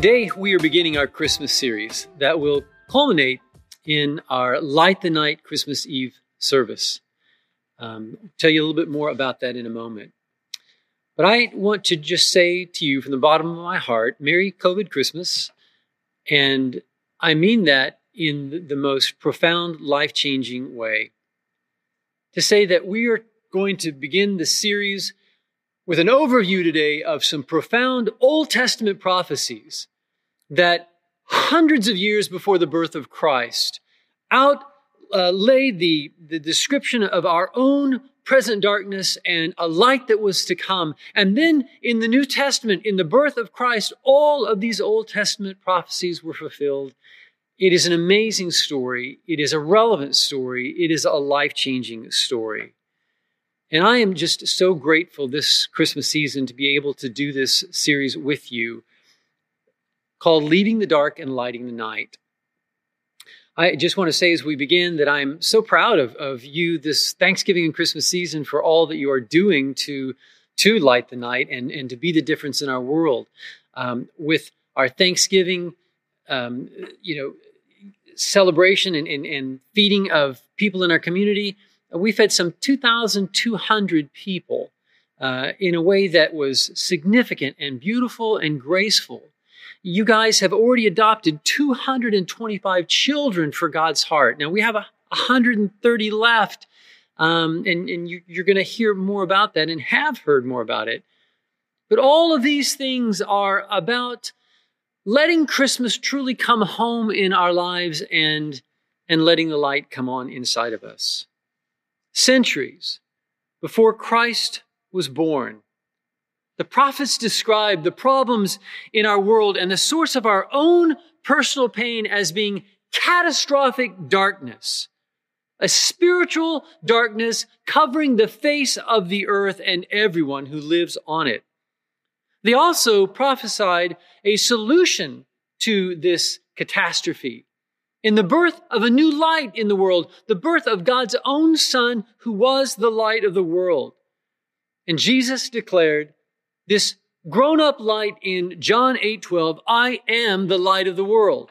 Today, we are beginning our Christmas series that will culminate in our Light the Night Christmas Eve service. Um, I'll tell you a little bit more about that in a moment. But I want to just say to you from the bottom of my heart Merry COVID Christmas. And I mean that in the most profound, life changing way. To say that we are going to begin the series with an overview today of some profound Old Testament prophecies that hundreds of years before the birth of Christ out uh, the, the description of our own present darkness and a light that was to come. And then in the New Testament, in the birth of Christ, all of these Old Testament prophecies were fulfilled. It is an amazing story. It is a relevant story. It is a life changing story. And I am just so grateful this Christmas season to be able to do this series with you called Leaving the Dark and Lighting the Night. I just want to say as we begin that I'm so proud of, of you this Thanksgiving and Christmas season for all that you are doing to, to light the night and, and to be the difference in our world. Um, with our Thanksgiving, um, you know, celebration and, and, and feeding of people in our community, we fed some 2,200 people uh, in a way that was significant and beautiful and graceful. You guys have already adopted 225 children for God's heart. Now we have 130 left, um, and, and you, you're going to hear more about that and have heard more about it. But all of these things are about letting Christmas truly come home in our lives and, and letting the light come on inside of us centuries before Christ was born. The prophets described the problems in our world and the source of our own personal pain as being catastrophic darkness, a spiritual darkness covering the face of the earth and everyone who lives on it. They also prophesied a solution to this catastrophe in the birth of a new light in the world, the birth of God's own Son, who was the light of the world. And Jesus declared this grown up light in John 8 12, I am the light of the world.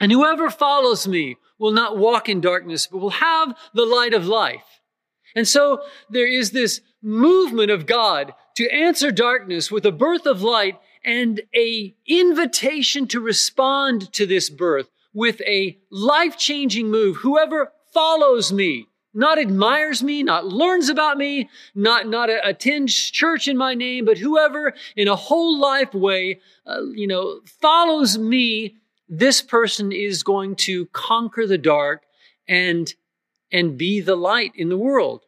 And whoever follows me will not walk in darkness, but will have the light of life. And so there is this movement of God to answer darkness with a birth of light and a invitation to respond to this birth with a life changing move. Whoever follows me, not admires me, not learns about me, not, not attends church in my name, but whoever in a whole life way, uh, you know, follows me, this person is going to conquer the dark and, and be the light in the world.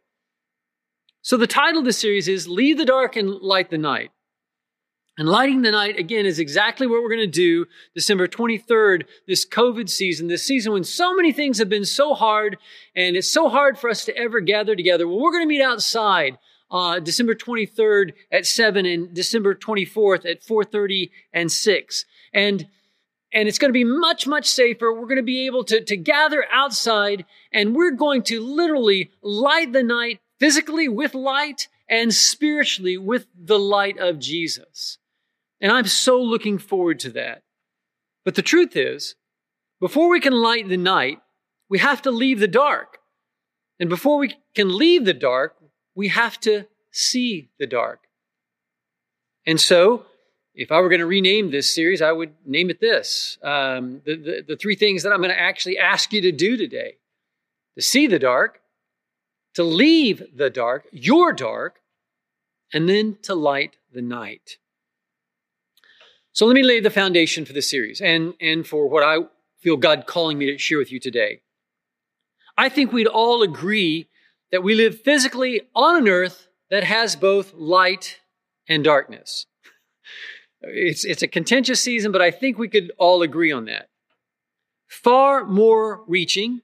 So the title of the series is Leave the Dark and Light the Night. And lighting the night, again, is exactly what we're going to do December 23rd, this COVID season, this season when so many things have been so hard and it's so hard for us to ever gather together. Well, we're going to meet outside uh, December 23rd at 7 and December 24th at 4.30 and 6. And and it's going to be much, much safer. We're going to be able to, to gather outside and we're going to literally light the night physically with light and spiritually with the light of Jesus. And I'm so looking forward to that. But the truth is, before we can light the night, we have to leave the dark. And before we can leave the dark, we have to see the dark. And so, if I were going to rename this series, I would name it this um, the, the, the three things that I'm going to actually ask you to do today to see the dark, to leave the dark, your dark, and then to light the night. So let me lay the foundation for this series and, and for what I feel God calling me to share with you today. I think we'd all agree that we live physically on an earth that has both light and darkness. It's, it's a contentious season, but I think we could all agree on that. Far more reaching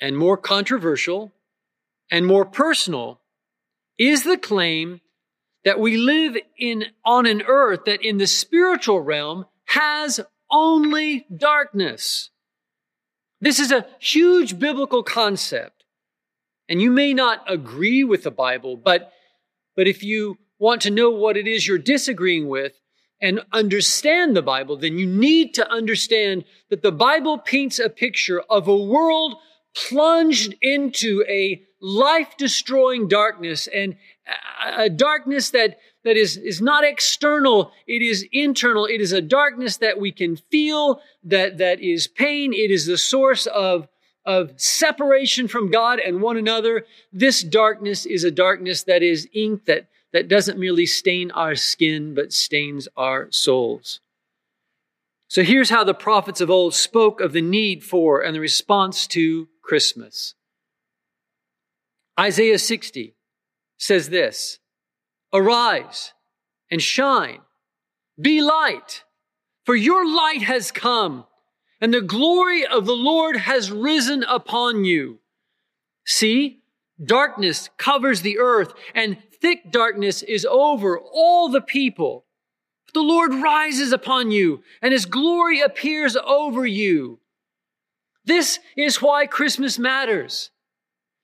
and more controversial and more personal is the claim that we live in on an earth that in the spiritual realm has only darkness. This is a huge biblical concept. And you may not agree with the Bible, but, but if you want to know what it is you're disagreeing with, and understand the Bible, then you need to understand that the Bible paints a picture of a world plunged into a life destroying darkness and a darkness that, that is, is not external. It is internal. It is a darkness that we can feel, that, that is pain. It is the source of, of separation from God and one another. This darkness is a darkness that is ink that, that doesn't merely stain our skin, but stains our souls. So here's how the prophets of old spoke of the need for and the response to Christmas. Isaiah 60 says this Arise and shine, be light, for your light has come, and the glory of the Lord has risen upon you. See, darkness covers the earth, and thick darkness is over all the people. The Lord rises upon you, and his glory appears over you. This is why Christmas matters.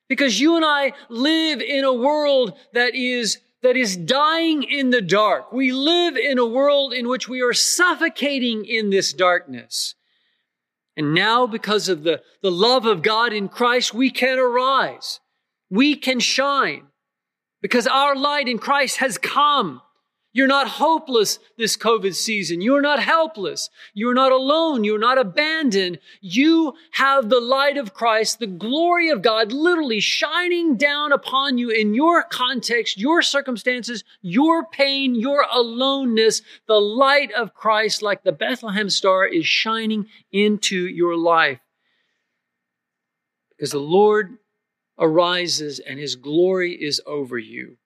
Because you and I live in a world that is that is dying in the dark. We live in a world in which we are suffocating in this darkness. And now, because of the, the love of God in Christ, we can arise. We can shine because our light in Christ has come. You're not hopeless this COVID season. You're not helpless. You're not alone. You're not abandoned. You have the light of Christ, the glory of God literally shining down upon you in your context, your circumstances, your pain, your aloneness. The light of Christ, like the Bethlehem star, is shining into your life. Because the Lord arises and his glory is over you.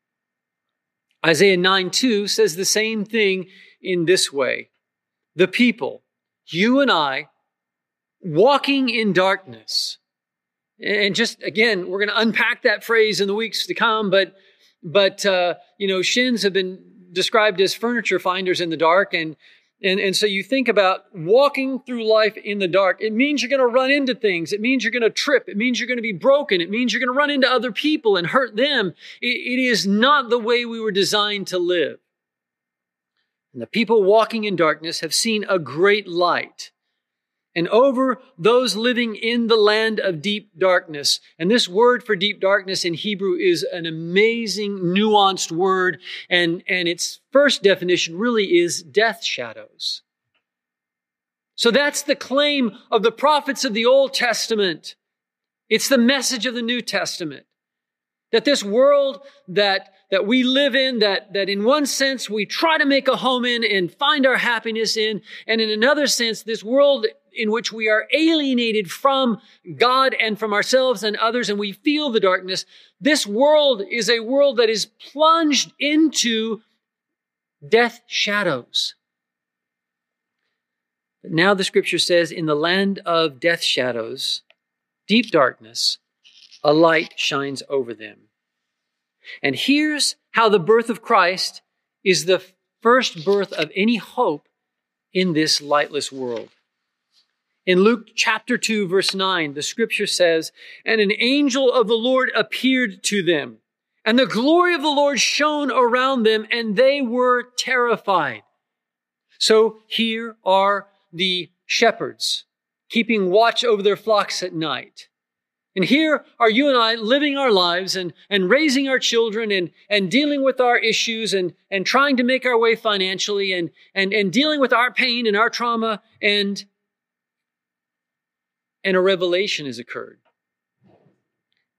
Isaiah 9 2 says the same thing in this way The people, you and I, walking in darkness. And just again, we're going to unpack that phrase in the weeks to come, but but uh, you know, shins have been described as furniture finders in the dark, and and, and so you think about walking through life in the dark. It means you're going to run into things. It means you're going to trip. It means you're going to be broken. It means you're going to run into other people and hurt them. it, it is not the way we were designed to live. And the people walking in darkness have seen a great light and over those living in the land of deep darkness. And this word for deep darkness in Hebrew is an amazing, nuanced word. And, and its first definition really is death shadows. So that's the claim of the prophets of the Old Testament. It's the message of the New Testament. That this world that, that we live in, that, that in one sense we try to make a home in and find our happiness in, and in another sense, this world in which we are alienated from God and from ourselves and others, and we feel the darkness. This world is a world that is plunged into death shadows. But now the scripture says, in the land of death shadows, deep darkness, a light shines over them. And here's how the birth of Christ is the first birth of any hope in this lightless world. In Luke chapter 2, verse 9, the scripture says, And an angel of the Lord appeared to them, and the glory of the Lord shone around them, and they were terrified. So here are the shepherds keeping watch over their flocks at night. And here are you and I living our lives and, and raising our children and, and dealing with our issues and, and trying to make our way financially and, and, and dealing with our pain and our trauma and and a revelation has occurred.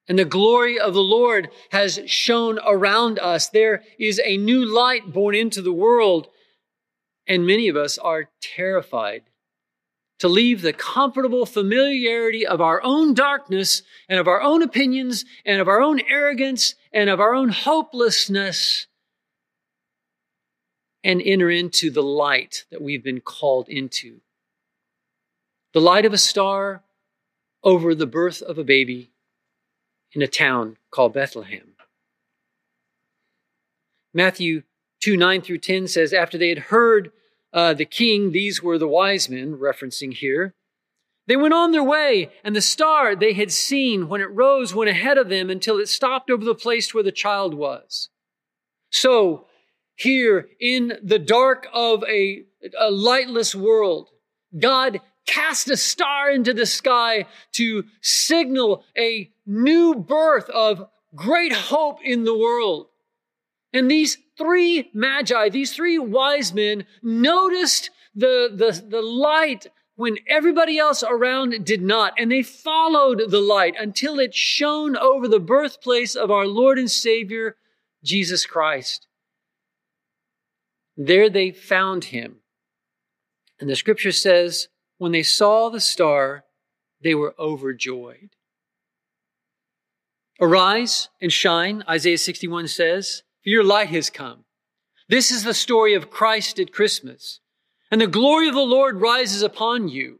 And the glory of the Lord has shone around us. There is a new light born into the world. And many of us are terrified to leave the comfortable familiarity of our own darkness and of our own opinions and of our own arrogance and of our own hopelessness and enter into the light that we've been called into. The light of a star over the birth of a baby in a town called Bethlehem. Matthew 2 9 through 10 says, After they had heard uh, the king, these were the wise men, referencing here, they went on their way, and the star they had seen when it rose went ahead of them until it stopped over the place where the child was. So here in the dark of a, a lightless world. God cast a star into the sky to signal a new birth of great hope in the world. And these three magi, these three wise men noticed the, the, the light when everybody else around did not. And they followed the light until it shone over the birthplace of our Lord and Savior, Jesus Christ. There they found him. And the scripture says, when they saw the star, they were overjoyed. Arise and shine, Isaiah 61 says, for your light has come. This is the story of Christ at Christmas. And the glory of the Lord rises upon you.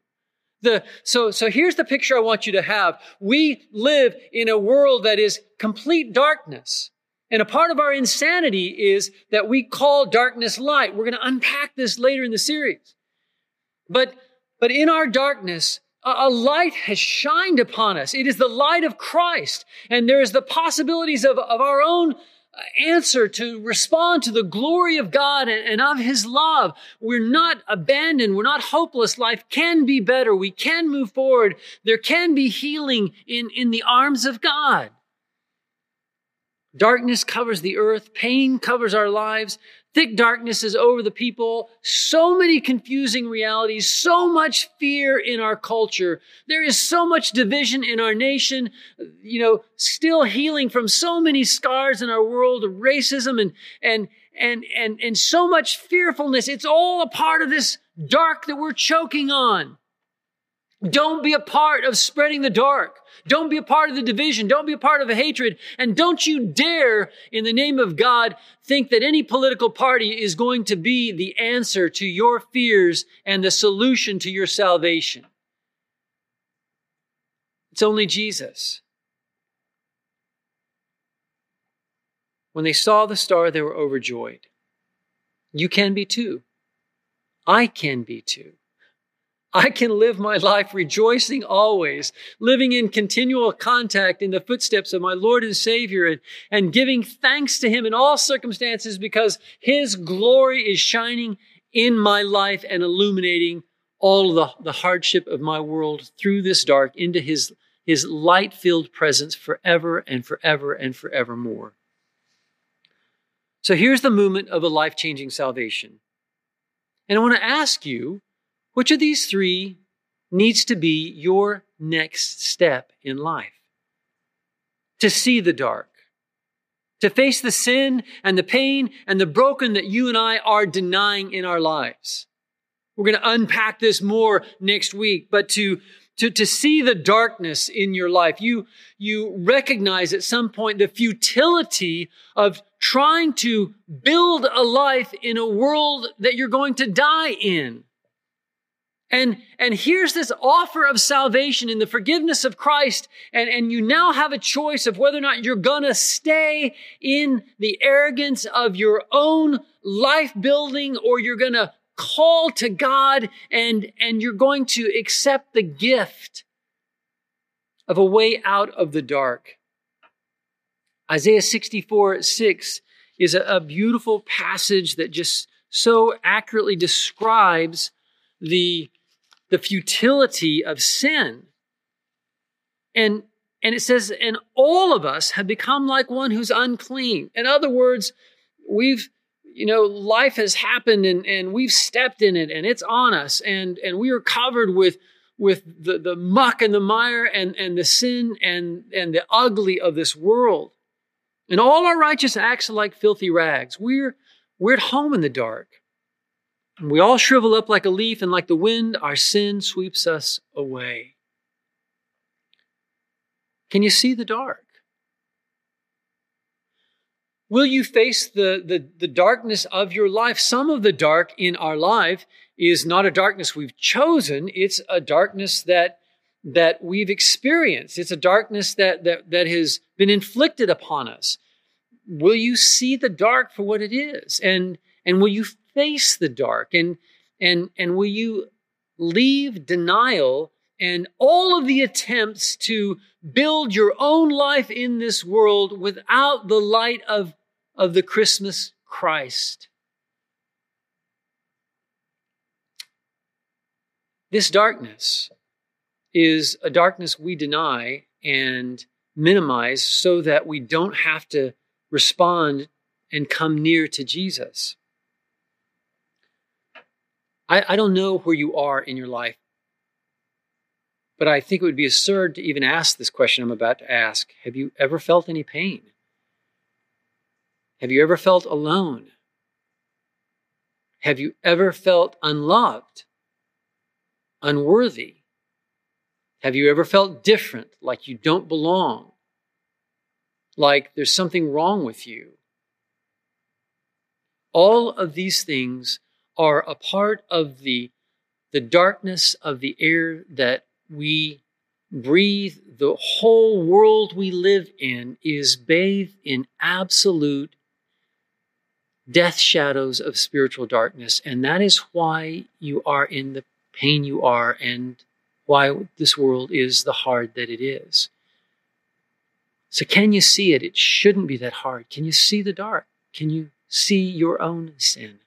The, so, so here's the picture I want you to have. We live in a world that is complete darkness. And a part of our insanity is that we call darkness light. We're going to unpack this later in the series. But, but in our darkness, a light has shined upon us. It is the light of Christ. And there is the possibilities of, of our own uh, answer to respond to the glory of God and, and, of His love. We're not abandoned. We're not hopeless. Life can be better. We can move forward. There can be healing in, in the arms of God. Darkness covers the earth. Pain covers our lives. Thick darkness is over the people. So many confusing realities, so much fear in our culture. There is so much division in our nation, you know, still healing from so many scars in our world of racism and, and, and, and, and so much fearfulness. It's all a part of this dark that we're choking on. Don't be a part of spreading the dark. Don't be a part of the division. Don't be a part of the hatred. And don't you dare, in the name of God, think that any political party is going to be the answer to your fears and the solution to your salvation. It's only Jesus. When they saw the star, they were overjoyed. You can be too. I can be too. I can live my life rejoicing always, living in continual contact in the footsteps of my Lord and Savior and, and giving thanks to Him in all circumstances because His glory is shining in my life and illuminating all the, the hardship of my world through this dark into His, His light filled presence forever and forever and forevermore. So here's the movement of a life changing salvation. And I want to ask you, which of these three needs to be your next step in life? To see the dark, to face the sin and the pain and the broken that you and I are denying in our lives. We're going to unpack this more next week, but to to, to see the darkness in your life. You, you recognize at some point the futility of trying to build a life in a world that you're going to die in. And, and here's this offer of salvation in the forgiveness of Christ. And, and you now have a choice of whether or not you're gonna stay in the arrogance of your own life building or you're gonna call to God and, and you're going to accept the gift of a way out of the dark. Isaiah 64 6 is a, a beautiful passage that just so accurately describes the the futility of sin. And, and it says, and all of us have become like one who's unclean. In other words, we've, you know, life has happened and, and we've stepped in it and it's on us and, and we are covered with, with the, the muck and the mire and, and the sin and, and the ugly of this world. And all our righteous acts are like filthy rags. We're, we're at home in the dark. We all shrivel up like a leaf, and like the wind, our sin sweeps us away. Can you see the dark? Will you face the, the, the, darkness of your life? Some of the dark in our life is not a darkness we've chosen, it's a darkness that, that we've experienced. It's a darkness that, that, that has been inflicted upon us. Will you see the dark for what it is? And, and will you face the dark? And, and, and will you leave denial and all of the attempts to build your own life in this world without the light of, of the Christmas Christ. This darkness is a darkness we deny and minimize so that we don't have to respond and come near to Jesus. I, I don't know where you are in your life, but I think it would be absurd to even ask this question I'm about to ask. Have you ever felt any pain? Have you ever felt alone? Have you ever felt unloved, unworthy? Have you ever felt different, like you don't belong, like there's something wrong with you? All of these things are a part of the, the darkness of the air that we breathe. The whole world we live in is bathed in absolute death shadows of spiritual darkness. And that is why you are in the pain you are and why this world is the hard that it is. So, can you see it? It shouldn't be that hard. Can you see the dark? Can you see your own sin?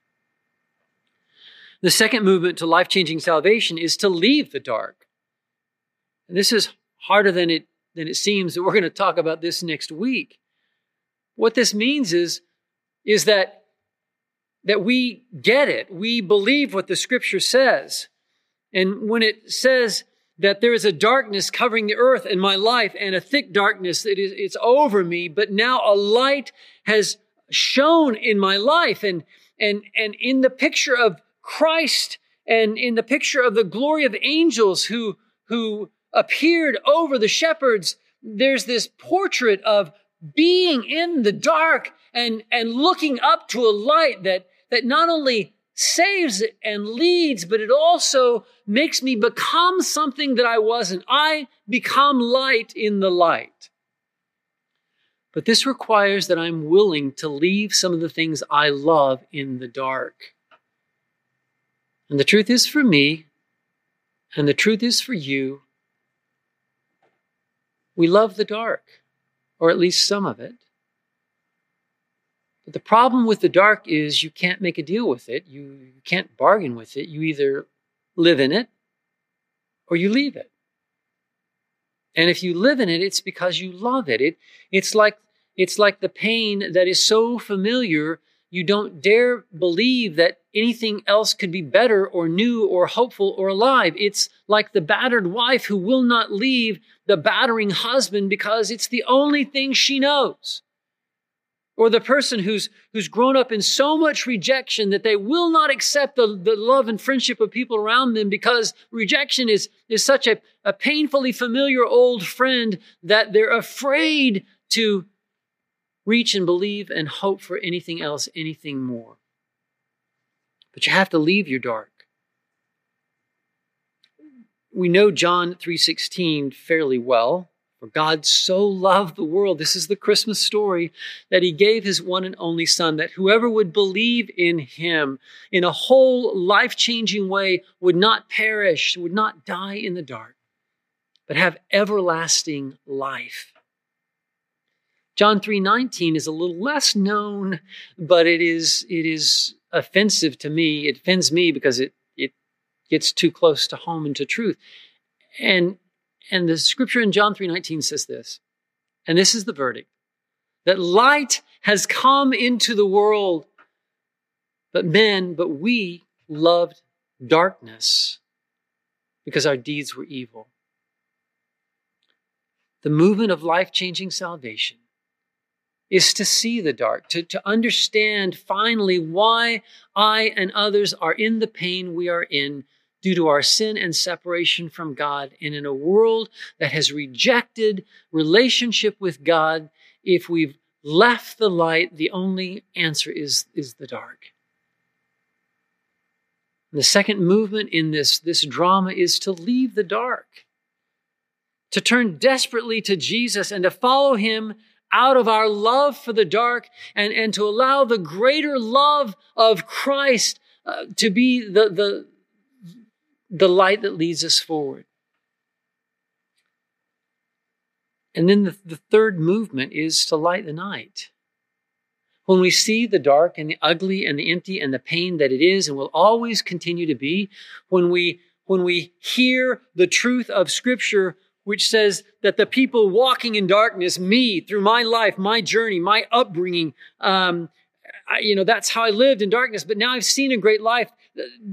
The second movement to life changing salvation is to leave the dark. And this is harder than it, than it seems, that we're going to talk about this next week. What this means is, is that, that we get it. We believe what the scripture says. And when it says that there is a darkness covering the earth and my life and a thick darkness that is it's over me, but now a light has shone in my life. And and and in the picture of Christ and in the picture of the glory of angels who who appeared over the shepherds, there's this portrait of being in the dark and, and looking up to a light that, that not only saves and leads, but it also makes me become something that I wasn't. I become light in the light. But this requires that I'm willing to leave some of the things I love in the dark. And the truth is for me, and the truth is for you, we love the dark, or at least some of it. But the problem with the dark is you can't make a deal with it. You, can't bargain with it. You either live in it or you leave it. And if you live in it, it's because you love it. it it's like it's like the pain that is so familiar you don't dare believe that anything else could be better or new or hopeful or alive. It's like the battered wife who will not leave the battering husband because it's the only thing she knows or the person who's who's grown up in so much rejection that they will not accept the, the love and friendship of people around them because rejection is is such a, a painfully familiar old friend that they're afraid to reach and believe and hope for anything else anything more but you have to leave your dark we know john 3.16 fairly well for God so loved the world, this is the Christmas story, that he gave his one and only Son, that whoever would believe in him in a whole life changing way would not perish, would not die in the dark, but have everlasting life. John 3:19 is a little less known, but it is it is offensive to me. It offends me because it it gets too close to home and to truth. And and the scripture in John 3:19 says this. And this is the verdict. That light has come into the world, but men, but we loved darkness because our deeds were evil. The movement of life changing salvation is to see the dark, to, to understand finally why I and others are in the pain we are in due to our sin and separation from God. And in a world that has rejected relationship with God, if we've left the light, the only answer is, is the dark. And the second movement in this, this drama is to leave the dark, to turn desperately to Jesus and to follow him out of our love for the dark and, and to allow the greater love of Christ uh, to be the, the, the light that leads us forward. And then the, the third movement is to light the night. when we see the dark and the ugly and the empty and the pain that it is and will always continue to be, when we, when we hear the truth of scripture, which says that the people walking in darkness, me, through my life, my journey, my upbringing, um, I, you know, that's how I lived in darkness, but now I've seen a great life.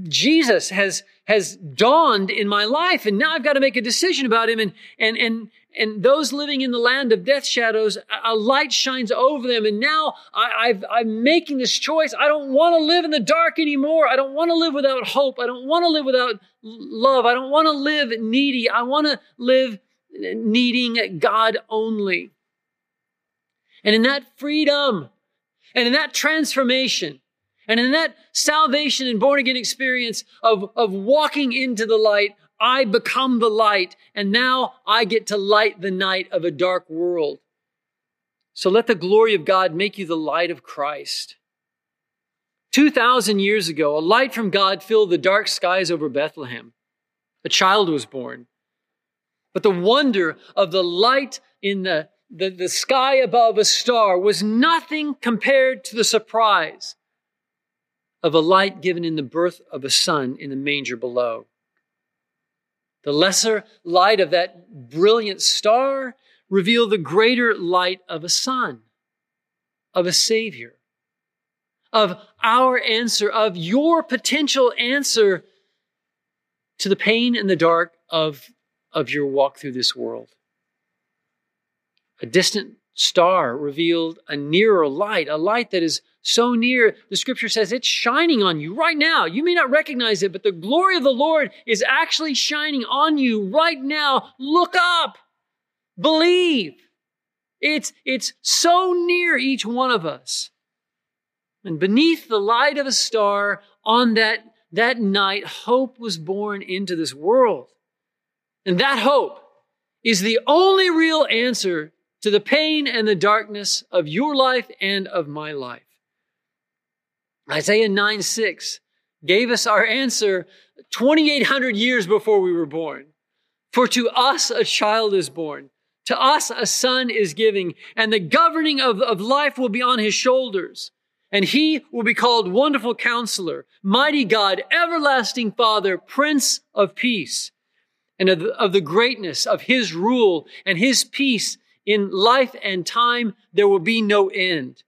Jesus has, has dawned in my life and now I've got to make a decision about him and, and, and, and those living in the land of death shadows, a light shines over them. And now I, am making this choice. I don't want to live in the dark anymore. I don't want to live without hope. I don't want to live without love. I don't want to live needy. I want to live needing God only. And in that freedom and in that transformation, and in that salvation and born again experience of, of walking into the light, I become the light, and now I get to light the night of a dark world. So let the glory of God make you the light of Christ. 2,000 years ago, a light from God filled the dark skies over Bethlehem. A child was born. But the wonder of the light in the, the, the sky above a star was nothing compared to the surprise of a light given in the birth of a son in the manger below. The lesser light of that brilliant star revealed the greater light of a son, of a savior, of our answer, of your potential answer to the pain and the dark of, of your walk through this world. A distant star revealed a nearer light, a light that is so near. The scripture says it's shining on you right now. You may not recognize it, but the glory of the Lord is actually shining on you right now. Look up. Believe. It's, it's so near each one of us. And beneath the light of a star on that, that night, hope was born into this world. And that hope is the only real answer to the pain and the darkness of your life and of my life. Isaiah 9 6 gave us our answer 2,800 years before we were born. For to us a child is born, to us a son is giving, and the governing of, of life will be on his shoulders. And he will be called Wonderful Counselor, Mighty God, Everlasting Father, Prince of Peace. And of the, of the greatness of his rule and his peace in life and time, there will be no end.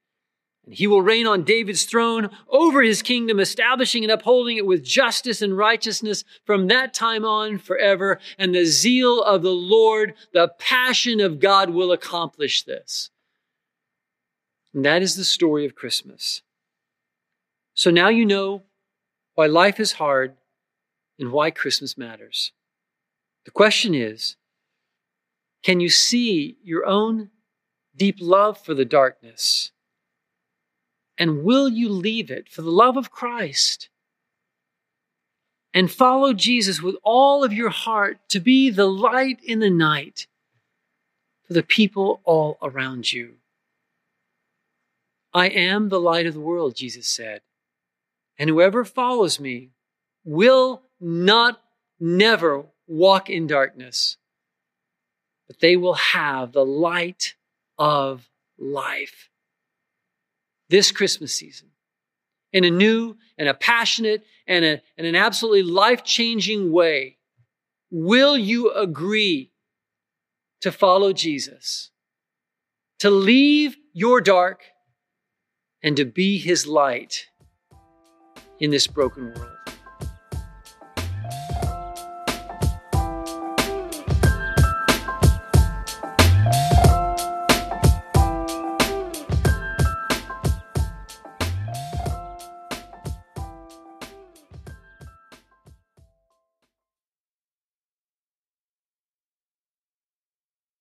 And he will reign on David's throne over his kingdom, establishing and upholding it with justice and righteousness from that time on forever. And the zeal of the Lord, the passion of God will accomplish this. And that is the story of Christmas. So now you know why life is hard and why Christmas matters. The question is, can you see your own deep love for the darkness? And will you leave it for the love of Christ? And follow Jesus with all of your heart to be the light in the night for the people all around you. I am the light of the world, Jesus said. And whoever follows me will not never walk in darkness, but they will have the light of life this Christmas season in a new and a passionate and, a, and an absolutely life changing way? Will you agree to follow Jesus, to leave your dark, and to be his light in this broken world?